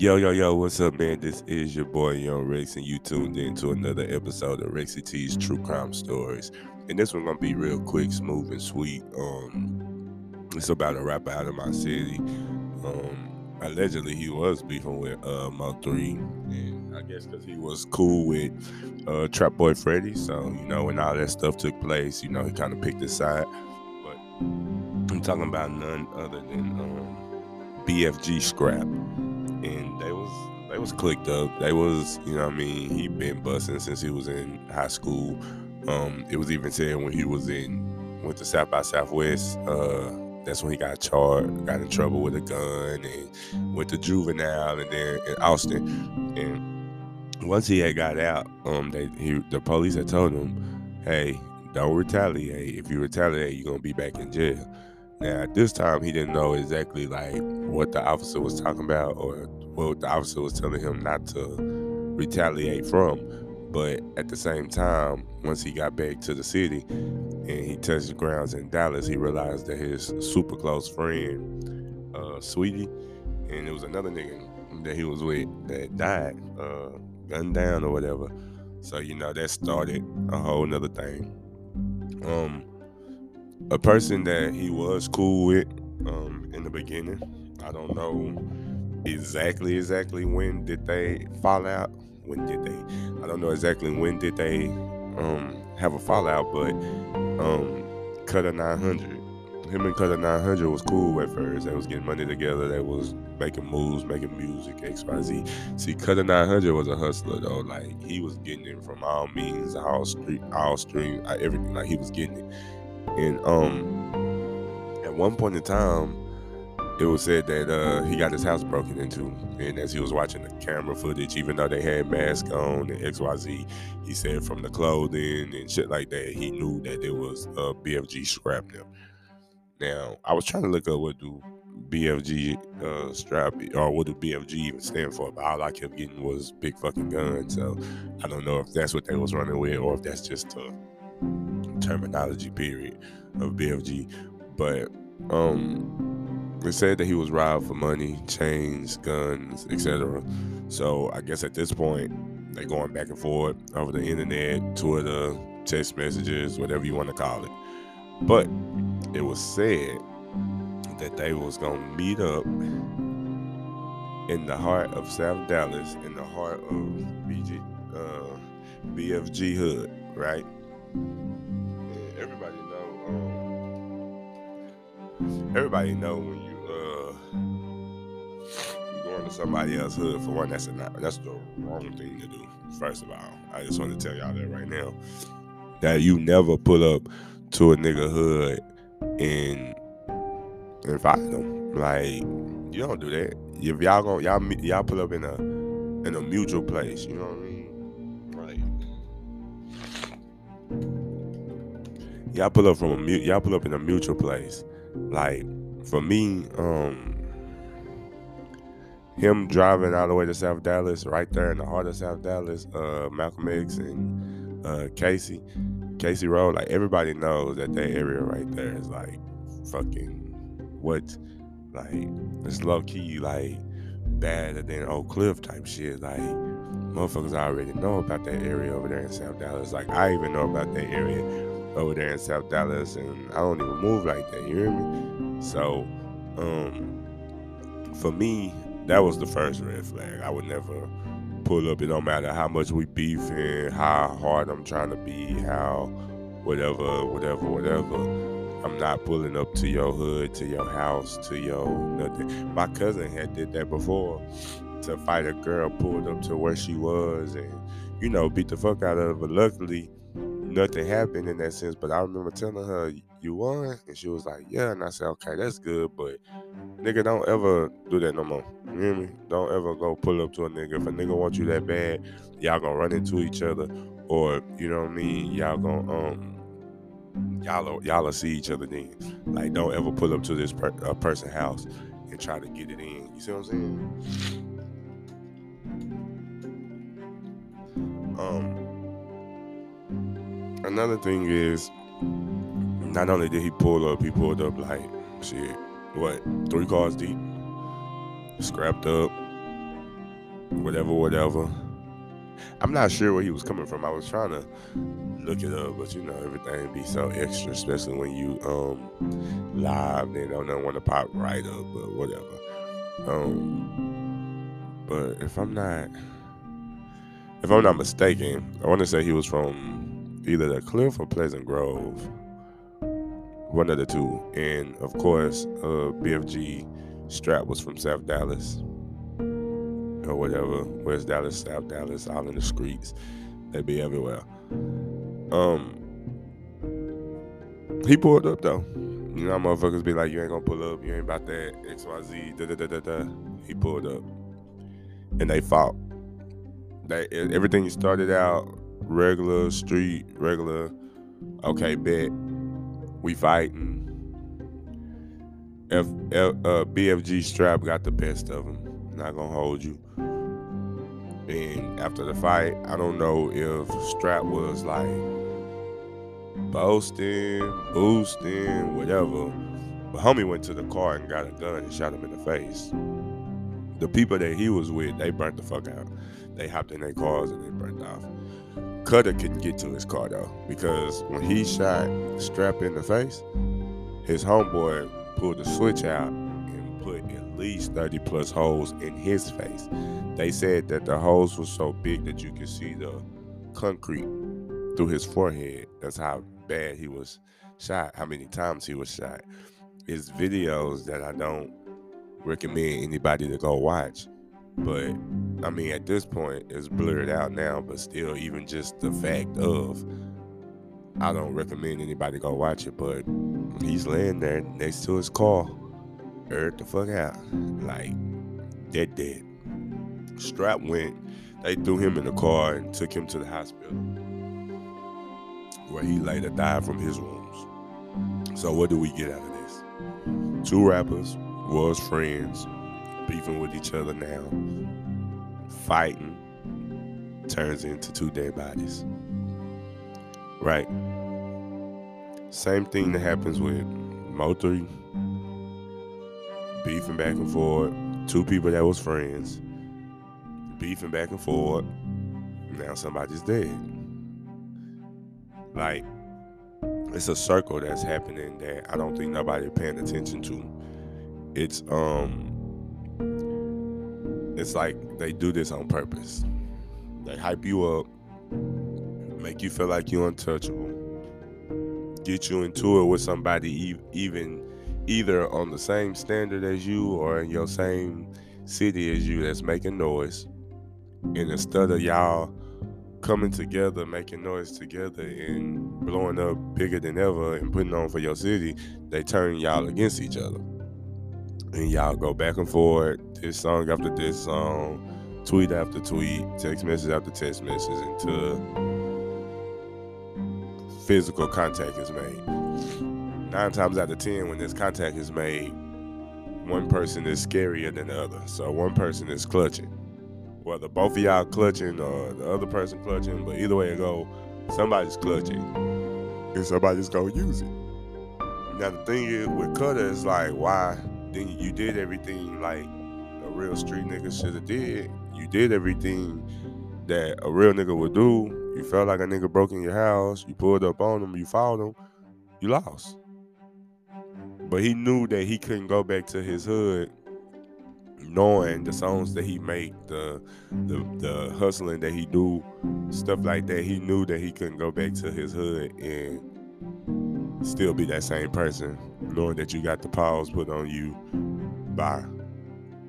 Yo, yo, yo, what's up, man? This is your boy Young Rex, and you tuned in to another episode of Rexy T's True Crime Stories. And this one's gonna be real quick, smooth, and sweet. Um, it's about a rapper out of my city. Um, allegedly he was beefing with uh Mo3, and I guess because he was cool with uh Trap Boy Freddy. So you know, when all that stuff took place, you know, he kind of picked his side. But I'm talking about none other than um, BFG Straap and they was they was clicked up. They was, you know I mean, he been busting since he was in high school. Um, it was even said when he was in went to South by Southwest, uh, that's when he got charged, got in trouble with a gun and went to juvenile and then in Austin. And once he had got out, um, they he, the police had told him, Hey, don't retaliate. If you retaliate, you're gonna be back in jail. Now, at this time, he didn't know exactly like what the officer was talking about or what the officer was telling him not to retaliate from. But at the same time, once he got back to the city and he touched the grounds in Dallas, he realized that his super close friend, uh, Sweetie, and it was another nigga that he was with that died, uh, gunned down or whatever. So you know that started a whole nother thing. Um, a person that he was cool with um, in the beginning. I don't know exactly exactly when did they fall out. When did they? I don't know exactly when did they um, have a fallout, but um, Cutter 900. Him and Cutter 900 was cool at first. They was getting money together. They was making moves, making music, X, Y, Z. See, Cutter 900 was a hustler though. Like he was getting it from all means, all street, all street, everything. Like he was getting it. And um, at one point in time, it was said that uh, he got his house broken into, and as he was watching the camera footage, even though they had masks on and X Y Z, he said from the clothing and shit like that, he knew that it was uh, BFG them. Now, I was trying to look up what do BFG uh, Straap or what do BFG even stand for, but all I kept getting was big fucking gun. So I don't know if that's what they was running with or if that's just a terminology period of BFG. But um it said that he was robbed for money, chains, guns, etc. So I guess at this point they're going back and forth over the internet, Twitter, text messages, whatever you want to call it. But it was said that they was gonna meet up in the heart of South Dallas, in the heart of BG, uh, BFG hood, right? everybody know when you uh you going to somebody else's hood for one that's a that's the wrong thing to do first of all. I just want to tell y'all that right now that you never pull up to a nigga hood and fight them. Like you don't do that. If y'all go y'all y'all pull up in a in a mutual place you know what i mean? Right. y'all pull up from a y'all pull up in a mutual place. Like for me, um, him driving all the way to South Dallas, right there in the heart of South Dallas, uh, Malcolm X and uh, Casey, Casey Road, like everybody knows that that area right there is like fucking what, like it's low key like badder than Oak Cliff type shit. Like motherfuckers already know about that area over there in South Dallas. Like I even know about that area over there in South Dallas, and I don't even move like that. You hear me? So, um, for me, that was the first red flag. I would never pull up. It don't matter how much we beef and how hard I'm trying to be, how whatever, whatever, whatever. I'm not pulling up to your hood, to your house, to your nothing. My cousin had did that before to fight a girl, pulled up to where she was, and you know beat the fuck out of her. But luckily, nothing happened in that sense. But I remember telling her, "You won," and she was like, "Yeah." And I said, "Okay, that's good, but nigga, don't ever do that no more. You hear me? Don't ever go pull up to a nigga. If a nigga wants you that bad, y'all gonna run into each other, or you know what I mean? Y'all gonna um." Y'all, y'all see each other then. Like, don't ever pull up to this per- uh, person house and try to get it in. You see what I'm saying? Um, another thing is, not only did he pull up, he pulled up like shit. What three cars deep, scrapped up, whatever, whatever. I'm not sure where he was coming from. I was trying to look it up, but you know everything be so extra, especially when you um live. They don't want to pop right up, but whatever. Um, but if I'm not, if I'm not mistaken, I want to say he was from either the Cliff or Pleasant Grove, one of the two. And of course, uh, BFG Straap was from South Dallas or whatever, West Dallas, South Dallas, all in the streets. They be everywhere. Um, he pulled up though. You know, motherfuckers be like, you ain't gonna pull up, you ain't about that X Y Z. Da da da da da. He pulled up, and they fought. They everything started out regular street, regular. Okay, bet we fighting. F, F uh, BFG Straap got the best of him. Not gonna hold you. And after the fight, I don't know if Straap was like boasting, boosting, whatever. But homie went to the car and got a gun and shot him in the face. The people that he was with, they burnt the fuck out. They hopped in their cars and they burnt off. Cutter couldn't get to his car though, because when he shot Straap in the face, his homeboy pulled the switch out and put at least 30 plus holes in his face. They said that the holes were so big that you could see the concrete through his forehead. That's how bad he was shot, how many times he was shot. It's videos that I don't recommend anybody to go watch. But I mean, at this point, it's blurred out now, but still, even just the fact of, I don't recommend anybody go watch it, but he's laying there next to his car, hurt the fuck out, like dead, dead. Straap went, they threw him in the car and took him to the hospital where he later died from his wounds. So, what do we get out of this? Two rappers was friends, beefing with each other now, fighting turns into two dead bodies. Right? Same thing that happens with Mo3, beefing back and forth, two people that was friends beefing back and forth. Now somebody's dead. Like, it's a circle that's happening that I don't think nobody paying attention to. It's um it's like they do this on purpose. They hype you up, make you feel like you're untouchable, get you into it with somebody even either on the same standard as you or in your same city as you that's making noise and instead of y'all coming together, making noise together, and blowing up bigger than ever and putting on for your city, they turn y'all against each other. And y'all go back and forth, this song after this song, tweet after tweet, text message after text message until physical contact is made. Nine times out of ten, when this contact is made, one person is scarier than the other. So one person is clutching whether both of y'all clutching or the other person clutching, but either way it go, somebody's clutching and somebody's gonna use it. Now the thing is with Cutter is like, why then you did everything like a real street nigga should have did. You did everything that a real nigga would do. You felt like a nigga broke in your house. You pulled up on him. You followed him. You lost. But he knew that he couldn't go back to his hood knowing the songs that he make, the the the hustling that he do, stuff like that, he knew that he couldn't go back to his hood and still be that same person, knowing that you got the paws put on you by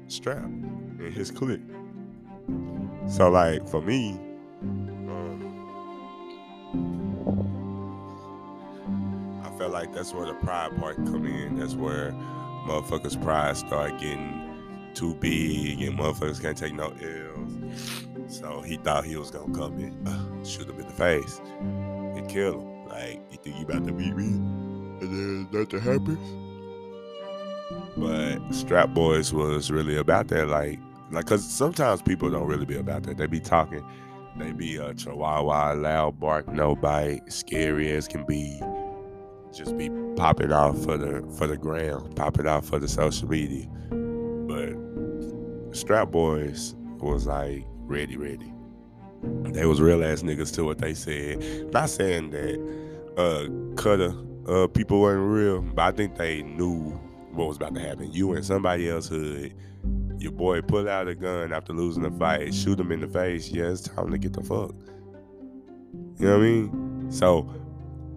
Straap and his clique. So like for me, Felt like that's where the pride part come in. That's where motherfuckers' pride start getting too big and motherfuckers can't take no L's. So he thought he was gonna come in, uh, shoot him in the face, and kill him. Like, you think you about to beat me? And then nothing happens. But Straap Boys was really about that. Like, like, cause sometimes people don't really be about that. They be talking, they be a chihuahua, loud bark, no bite, scary as can be. Just be popping off for the for the gram, popping off for the social media. But Straap Boys was like ready, ready. They was real ass niggas to what they said. Not saying that uh Cutter uh people weren't real, but I think they knew what was about to happen. You and somebody else hood. Your boy pull out a gun after losing the fight, shoot him in the face. Yeah, it's time to get the fuck. You know what I mean? So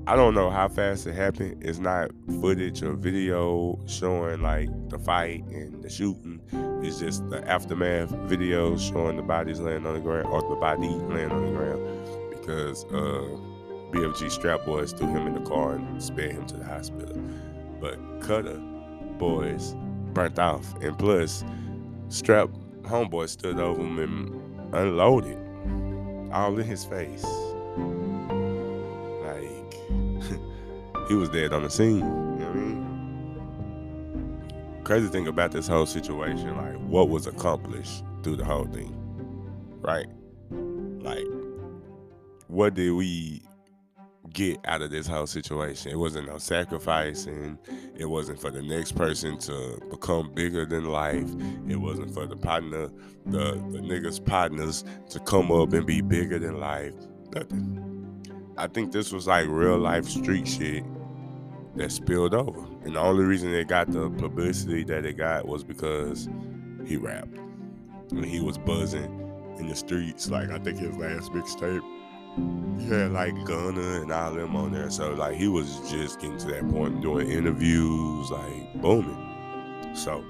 I don't know how fast it happened. It's not footage or video showing like the fight and the shooting. It's just the aftermath video showing the bodies laying on the ground or the body laying on the ground because uh, BFG Straap Boys threw him in the car and sped him to the hospital. But Cutter boys burnt off, and plus Straap homeboy stood over him and unloaded all in his face. He was dead on the scene. You know what I mean? Crazy thing about this whole situation, like what was accomplished through the whole thing, right? Like, what did we get out of this whole situation? It wasn't no sacrifice, and it wasn't for the next person to become bigger than life. It wasn't for the partner, the the niggas partners to come up and be bigger than life. Nothing. I think this was like real life street shit that spilled over. And the only reason it got the publicity that it got was because he rapped. And he was buzzing in the streets. Like I think his last mixtape, he had like Gunna and all them on there. So like he was just getting to that point doing interviews, like booming. So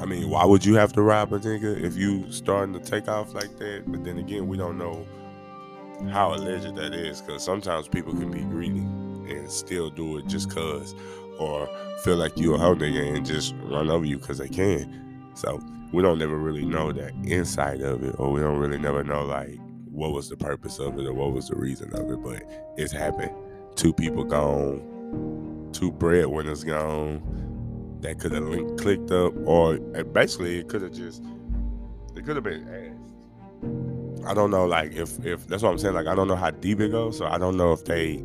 I mean, why would you have to rob a nigga if you starting to take off like that? But then again, we don't know how alleged that is because sometimes people can be greedy and still do it just cause, or feel like you a hoe nigga and just run over you because they can. So we don't never really know that inside of it, or we don't really never know like what was the purpose of it or what was the reason of it. But it's happened. Two people gone, two breadwinners gone. That could have clicked up, or eh, basically it could have just it could have been asked. I don't know, like if if that's what I'm saying. Like I don't know how deep it goes, so I don't know if they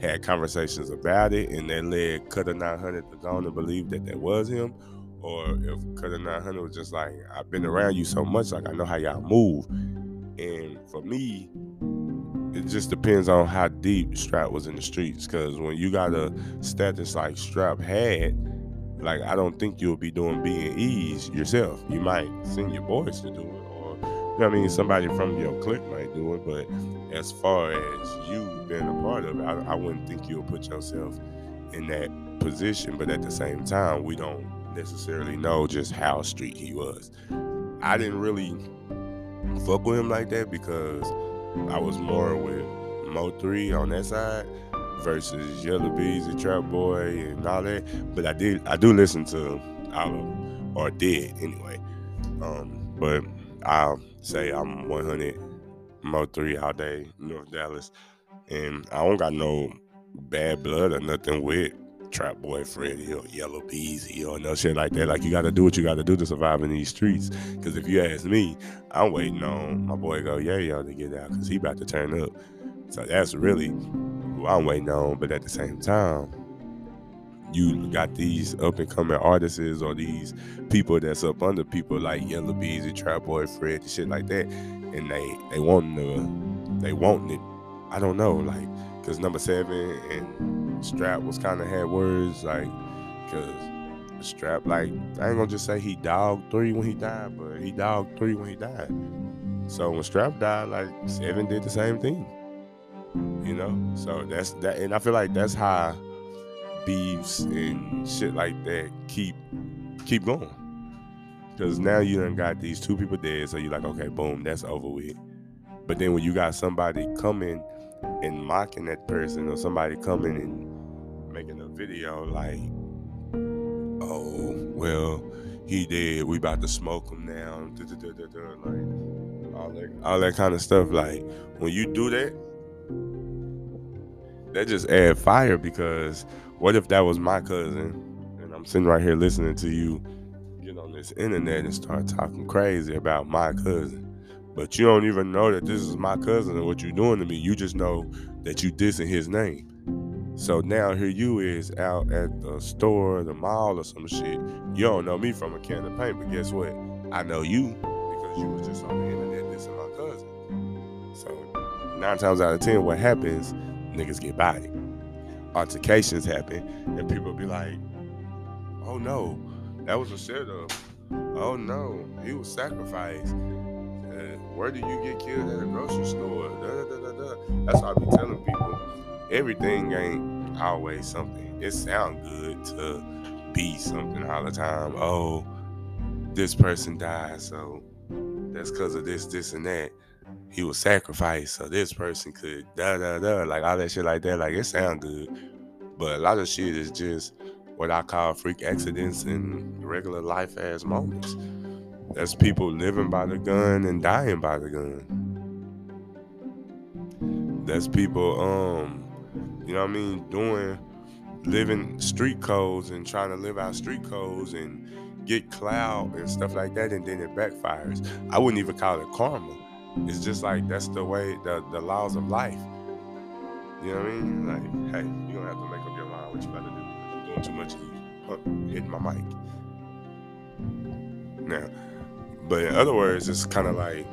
had conversations about it, and that led Cutter 900 to go on to believe that that was him, or if Cutter 900 was just like, I've been around you so much, like I know how y'all move. And for me, it just depends on how deep Straap was in the streets. Because when you got a status like Straap had, like I don't think you'll be doing B and E's yourself. You might send your boys to do it, I mean, somebody from your clique might do it, but as far as you being a part of it, I, I wouldn't think you'll put yourself in that position. But at the same time, we don't necessarily know just how street he was. I didn't really fuck with him like that because I was more with Mo three on that side versus Yella and Trap Boy, and all that. But I did, I do listen to all of them, or did anyway. Um, but I'll say I'm 100 Mo three all day, North Dallas, and I don't got no bad blood or nothing with Trap Boy Freddy or Yella Beezy or no shit like that. Like you got to do what you got to do to survive in these streets. Because if you ask me, I'm waiting on my boy Go Yayo to get out because he about to turn up. So that's really who I'm waiting on. But at the same time, you got these up and coming artists or these people that's up under people like Yella Beezy, Trap Boy Fred, and shit like that and they they want the they want it. I don't know, like, cause number seven and Straap was kind of had words like, cause Straap like I ain't gonna just say he dogged three when he died, but he dogged three when he died. So when Straap died, like Seven did the same thing. You know, so that's that, and I feel like that's how beefs and shit like that keep keep going. Because now you done got these two people dead, so you're like, okay, boom, that's over with. But then when you got somebody coming and mocking that person, or somebody coming and making a video like, oh, well, he dead, we about to smoke him now, like all that, all that kind of stuff. Like when you do that, that just add fire because what if that was my cousin and I'm sitting right here listening to you get on this internet and start talking crazy about my cousin. But you don't even know that this is my cousin and what you're doing to me. You just know that you dissing his name. So now here you is out at the store, the mall, or some shit. You don't know me from a can of paint, but guess what? I know you because you was just on the internet dissing my cousin. So nine times out of ten, what happens? Niggas get bodied. Altercations happen, and people be like, "Oh no, that was a setup. Oh no, he was sacrificed." Where do you get killed at a grocery store? Da, da, da, That's why I be telling people everything ain't always something. It sound good to be something all the time. Oh, this person died, so that's because of this, this, and that. He was sacrificed, so this person could da da da, like all that shit like that. Like it sound good, but a lot of shit is just what I call freak accidents and regular life ass moments. That's people living by the gun and dying by the gun. That's people, um, you know what I mean, doing living street codes and trying to live out street codes and get clout and stuff like that, and then it backfires. I wouldn't even call it karma. It's just like that's the way the the laws of life. You know what I mean? Like, hey, you don't have to make up your mind what you gotta do. You're doing too much and you hitting my mic. Now, but in other words, it's kind of like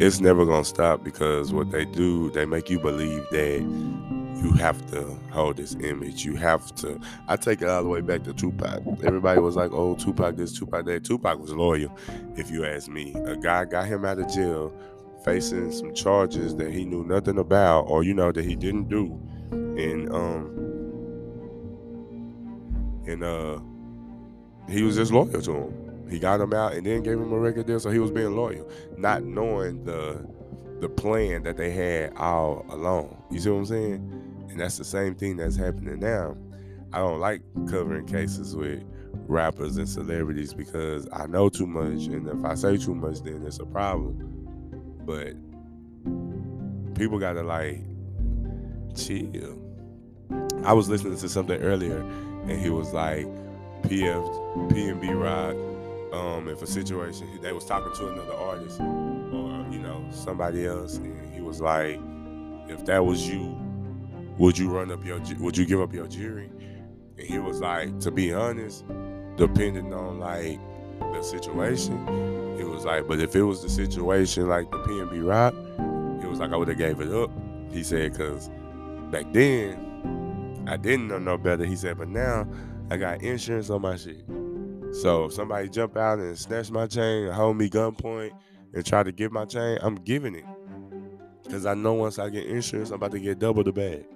it's never gonna stop because what they do, they make you believe that you have to hold this image. You have to. I take it all the way back to Tupac. Everybody was like, "Oh, Tupac this, Tupac that." Tupac was loyal, if you ask me. A guy got him out of jail, facing some charges that he knew nothing about, or you know that he didn't do, and um, and uh, he was just loyal to him. He got him out and then gave him a record deal, so he was being loyal, not knowing the the plan that they had all along. You see what I'm saying? And that's the same thing that's happening now. I don't like covering cases with rappers and celebrities because I know too much, and if I say too much, then it's a problem. But people gotta like chill. I was listening to something earlier, and he was like, "PF, PNB Rock, um, if a situation they was talking to another artist or you know somebody else, and he was like, if that was you, would you run up your would you give up your jury? And he was like, to be honest, depending on like the situation, it was like, but if it was the situation like the PNB Rock, it was like, I would have gave it up. He said, cause back then I didn't know no better. He said, but now I got insurance on my shit. So if somebody jump out and snatch my chain, hold me gunpoint, and try to get my chain, I'm giving it. Cause I know once I get insurance, I'm about to get double the bag.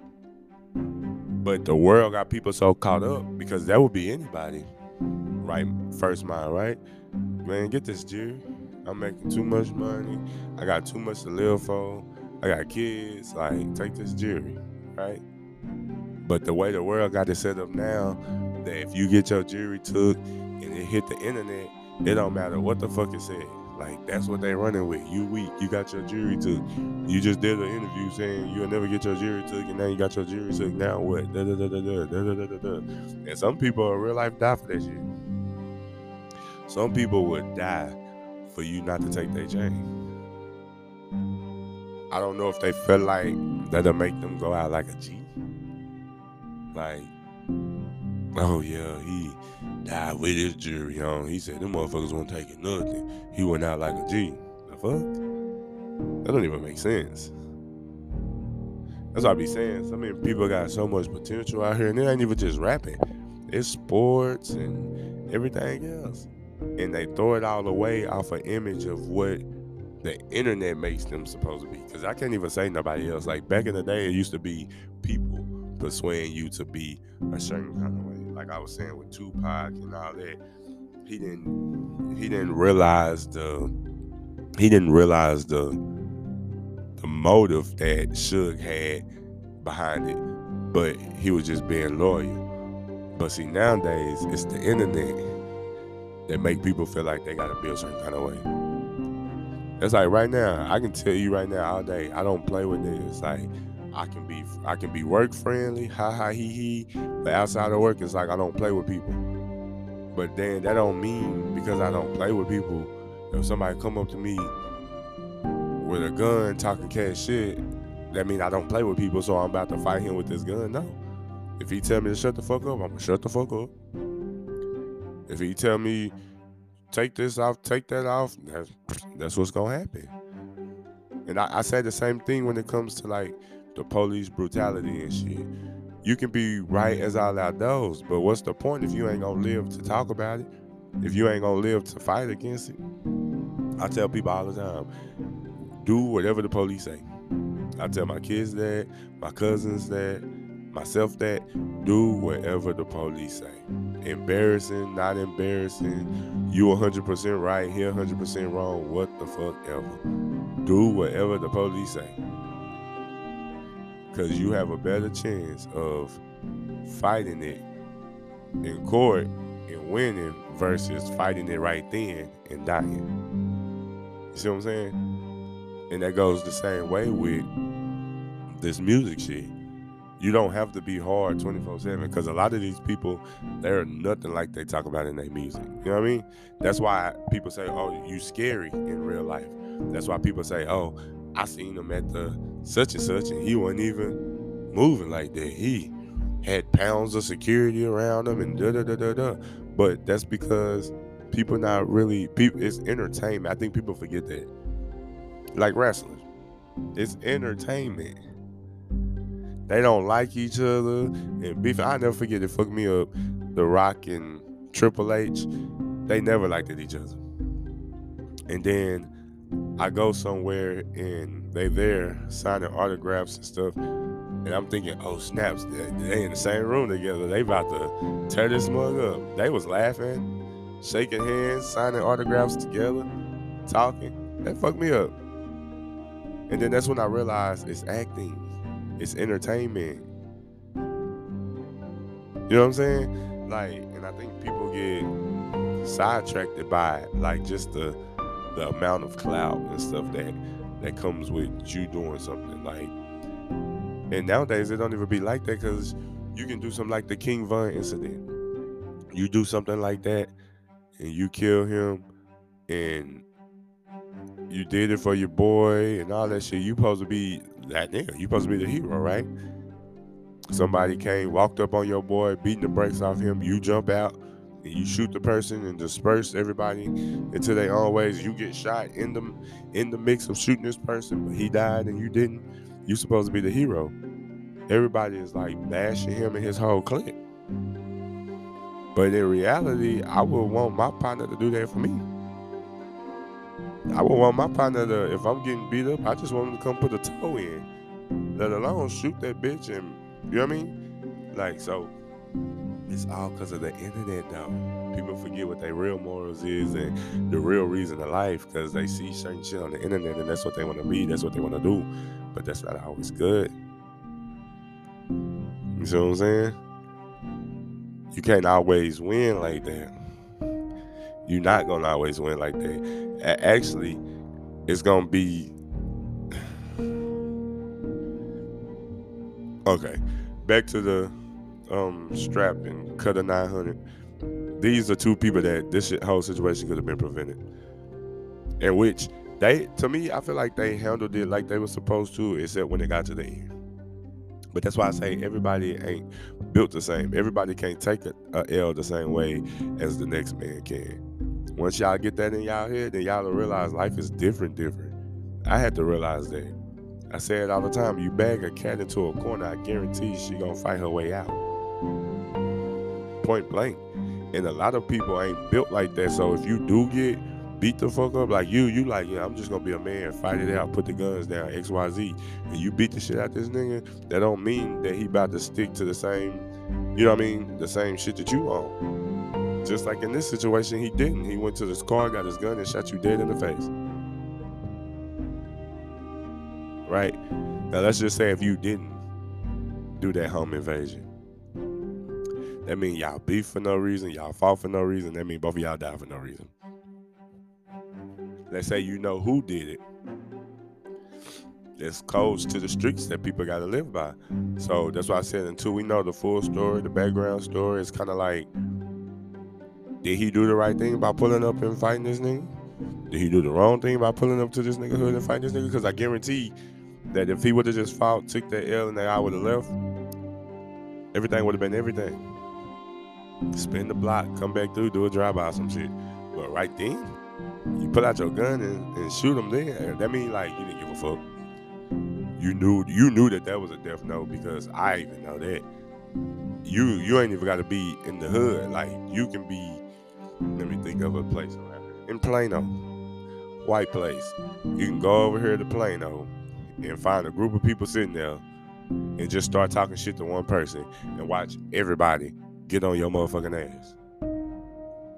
But the world got people so caught up because that would be anybody. Right, first mind, right? Man, get this, Jerry. I'm making too much money. I got too much to live for. I got kids. Like, take this Jerry, right? But the way the world got it set up now, that if you get your jury took and it hit the internet, it don't matter what the fuck it said. Like that's what they running with. You weak. You got your jury took. You just did an interview saying you'll never get your jury took, and now you got your jury took. Now what? Da, da, da, da, da, da, da, da, da. And some people in real life die for that shit. Some people would die for you not to take their chain. I don't know if they feel like that'll make them go out like a G. Like, oh yeah, he died with his jury on. He said them motherfuckers won't taking nothing. He went out like a G. The fuck? That don't even make sense. That's what I be saying. So many people got so much potential out here, and it ain't even just rapping. It's sports and everything else. And they throw it all away off an image of what the internet makes them supposed to be. Because I can't even say nobody else. Like back in the day, it used to be people persuading you to be a certain kind of way like I was saying with Tupac and all that, he didn't he didn't realize the he didn't realize the the motive that Suge had behind it, but he was just being loyal. But see, nowadays it's the internet that make people feel like they gotta be a certain kind of way. It's like right now, I can tell you right now all day, I don't play with niggas. Like I can be I can be work friendly, ha ha he he, but outside of work, it's like I don't play with people. But then that don't mean because I don't play with people, if somebody come up to me with a gun talking cash shit, that mean I don't play with people, so I'm about to fight him with this gun. No. If he tell me to shut the fuck up, I'm gonna shut the fuck up. If he tell me take this off, take that off, that's, that's what's gonna happen. And I, I say the same thing when it comes to like the police brutality and shit. You can be right as all outdoors, but what's the point if you ain't gonna live to talk about it? If you ain't gonna live to fight against it? I tell people all the time, do whatever the police say. I tell my kids that, my cousins that, myself that, do whatever the police say. Embarrassing, not embarrassing, you 100% right, here 100% wrong, what the fuck ever. Do whatever the police say. Because you have a better chance of fighting it in court and winning versus fighting it right then and dying. You see what I'm saying? And that goes the same way with this music shit. You don't have to be hard 24 7 because a lot of these people, they're nothing like they talk about in their music. You know what I mean? That's why people say, oh, you scary in real life. That's why people say, oh, I seen them at the such and such and he wasn't even moving like that. He had pounds of security around him and da da da da da. But that's because people not really people it's entertainment. I think people forget that. Like wrestling. It's entertainment. They don't like each other. And beef, I never forget it Fuck me up. The Rock and Triple H, they never liked each other. And then I go somewhere and they there signing autographs and stuff. And I'm thinking, oh snaps, they, they in the same room together. They about to tear this mug up. They was laughing, shaking hands, signing autographs together, talking. That fucked me up. And then that's when I realized it's acting. It's entertainment. You know what I'm saying? Like, and I think people get sidetracked by like just the the amount of clout and stuff that that comes with you doing something like. And nowadays it don't even be like that because you can do something like the King Von incident. You do something like that, and you kill him, and you did it for your boy and all that shit. You supposed to be that nigga. You supposed to be the hero, right? Somebody came, walked up on your boy, beating the brakes off him. You jump out you shoot the person and disperse everybody into their own ways. You get shot in the in the mix of shooting this person, but he died and you didn't. You supposed to be the hero. Everybody is like bashing him and his whole clique. But in reality, I would want my partner to do that for me. I would want my partner to, if I'm getting beat up, I just want him to come put a toe in. Let alone shoot that bitch and, you know what I mean? Like, so, it's all because of the internet, though. People forget what their real morals is and the real reason of life because they see certain shit on the internet and that's what they want to be, that's what they want to do. But that's not always good. You see what I'm saying? You can't always win like that. You're not gonna always win like that. Actually, it's gonna be okay. Back to the um, Straap and Cutter 900. These are two people that this whole situation could have been prevented, in which they, to me, I feel like they handled it like they were supposed to, except when it got to the end. But that's why I say everybody ain't built the same. Everybody can't take a, a L the same way as the next man can. Once y'all get that in y'all head, then y'all will realize life is different, different. I had to realize that. I say it all the time. You bag a cat into a corner, I guarantee she gonna fight her way out. Point blank. And a lot of people ain't built like that. So if you do get beat the fuck up like you, you like, yeah, I'm just gonna be a man, fight it out, put the guns down, XYZ. And you beat the shit out this nigga, that don't mean that he about to stick to the same, you know what I mean, the same shit that you own. Just like in this situation, he didn't. He went to this car, got his gun, and shot you dead in the face. Right? Now let's just say if you didn't do that home invasion. That mean y'all beef for no reason, y'all fought for no reason. That mean both of y'all died for no reason. Let's say you know who did it. There's codes to the streets that people got to live by. So that's why I said until we know the full story, the background story, it's kind of like, did he do the right thing by pulling up and fighting this nigga? Did he do the wrong thing by pulling up to this nigga hood and fighting this nigga? Because I guarantee that if he would have just fought, took that L, and that I would have left, everything would have been everything. Spin the block, come back through, do a drive by, some shit. But right then, you pull out your gun and, and shoot them. Then that mean like you didn't give a fuck. You knew you knew that that was a death note because I even know that. You you ain't even got to be in the hood. Like you can be. Let me think of a place around here. in Plano, white place. You can go over here to Plano and find a group of people sitting there and just start talking shit to one person and watch everybody get on your motherfucking ass.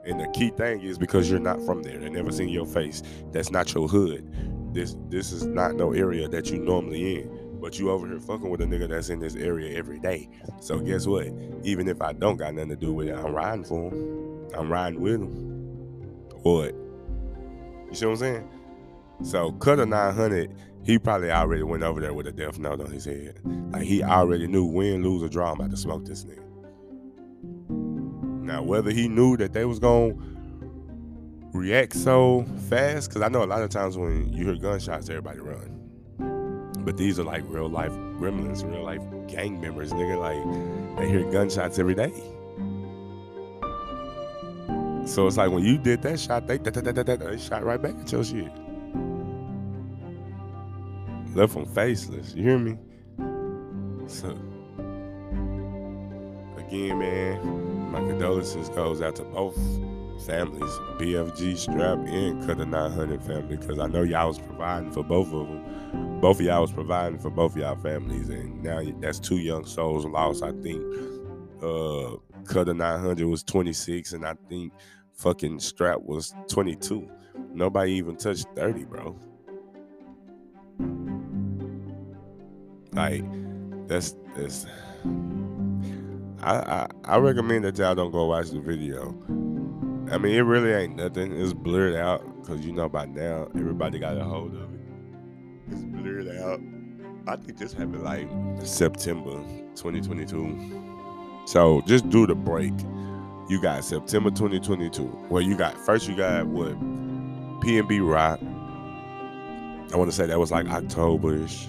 And the key thing is because you're not from there, they never seen your face. That's not your hood. This this is not no area that you normally in. But you over here fucking with a nigga that's in this area every day. So guess what? Even if I don't got nothing to do with it, I'm riding for him. I'm riding with him. What? You see what I'm saying? So Cutter 900, he probably already went over there with a death note on his head. Like he already knew win, lose, or draw, I'm about to smoke this nigga. Now, whether he knew that they was gonna react so fast, because I know a lot of times when you hear gunshots, everybody run. But these are like real life gremlins, real life gang members, nigga. Like they hear gunshots every day. So it's like when you did that shot, they, they shot right back at your shit. Left them faceless. You hear me? So again, man, my condolences goes out to both families, BFG Straap and Cutter 900 family, because I know y'all was providing for both of them. Both of y'all was providing for both of y'all families, and now that's two young souls lost. I think uh, Cutter 900 was 26, and I think fucking Straap was 22. Nobody even touched 30, bro. Like, that's that's. I, I I recommend that y'all don't go watch the video. I mean, it really ain't nothing. It's blurred out because you know by now everybody got a hold of it. It's blurred out. I think this happened like September 2022. So just do the break. You got September 2022. Well, you got first you got what PNB Rock. I want to say that was like Octoberish.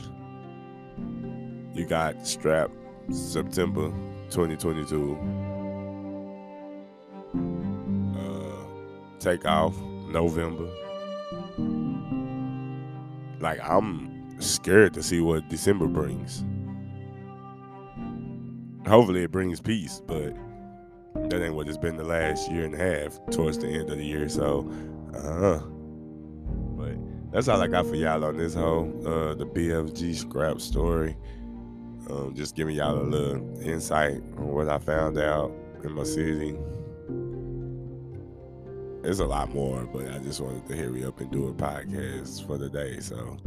You got Straap September 2022. Uh, take off November. Like I'm scared to see what December brings. Hopefully it brings peace, but that ain't what it's been the last year and a half towards the end of the year. So, uh, but that's all I got for y'all on this whole uh the BFG Straap story. Um, just giving y'all a little insight on what I found out in my city. There's a lot more, but I just wanted to hurry up and do a podcast for the day. So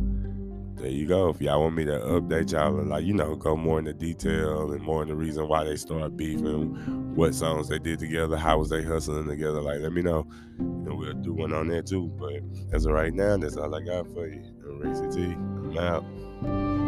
there you go. If y'all want me to update y'all like, you know, go more into detail and more in the reason why they started beefing, what songs they did together, how was they hustling together, like let me know. And we'll do one on there too. But as of right now, that's all I got for you. Rexy T. I'm out.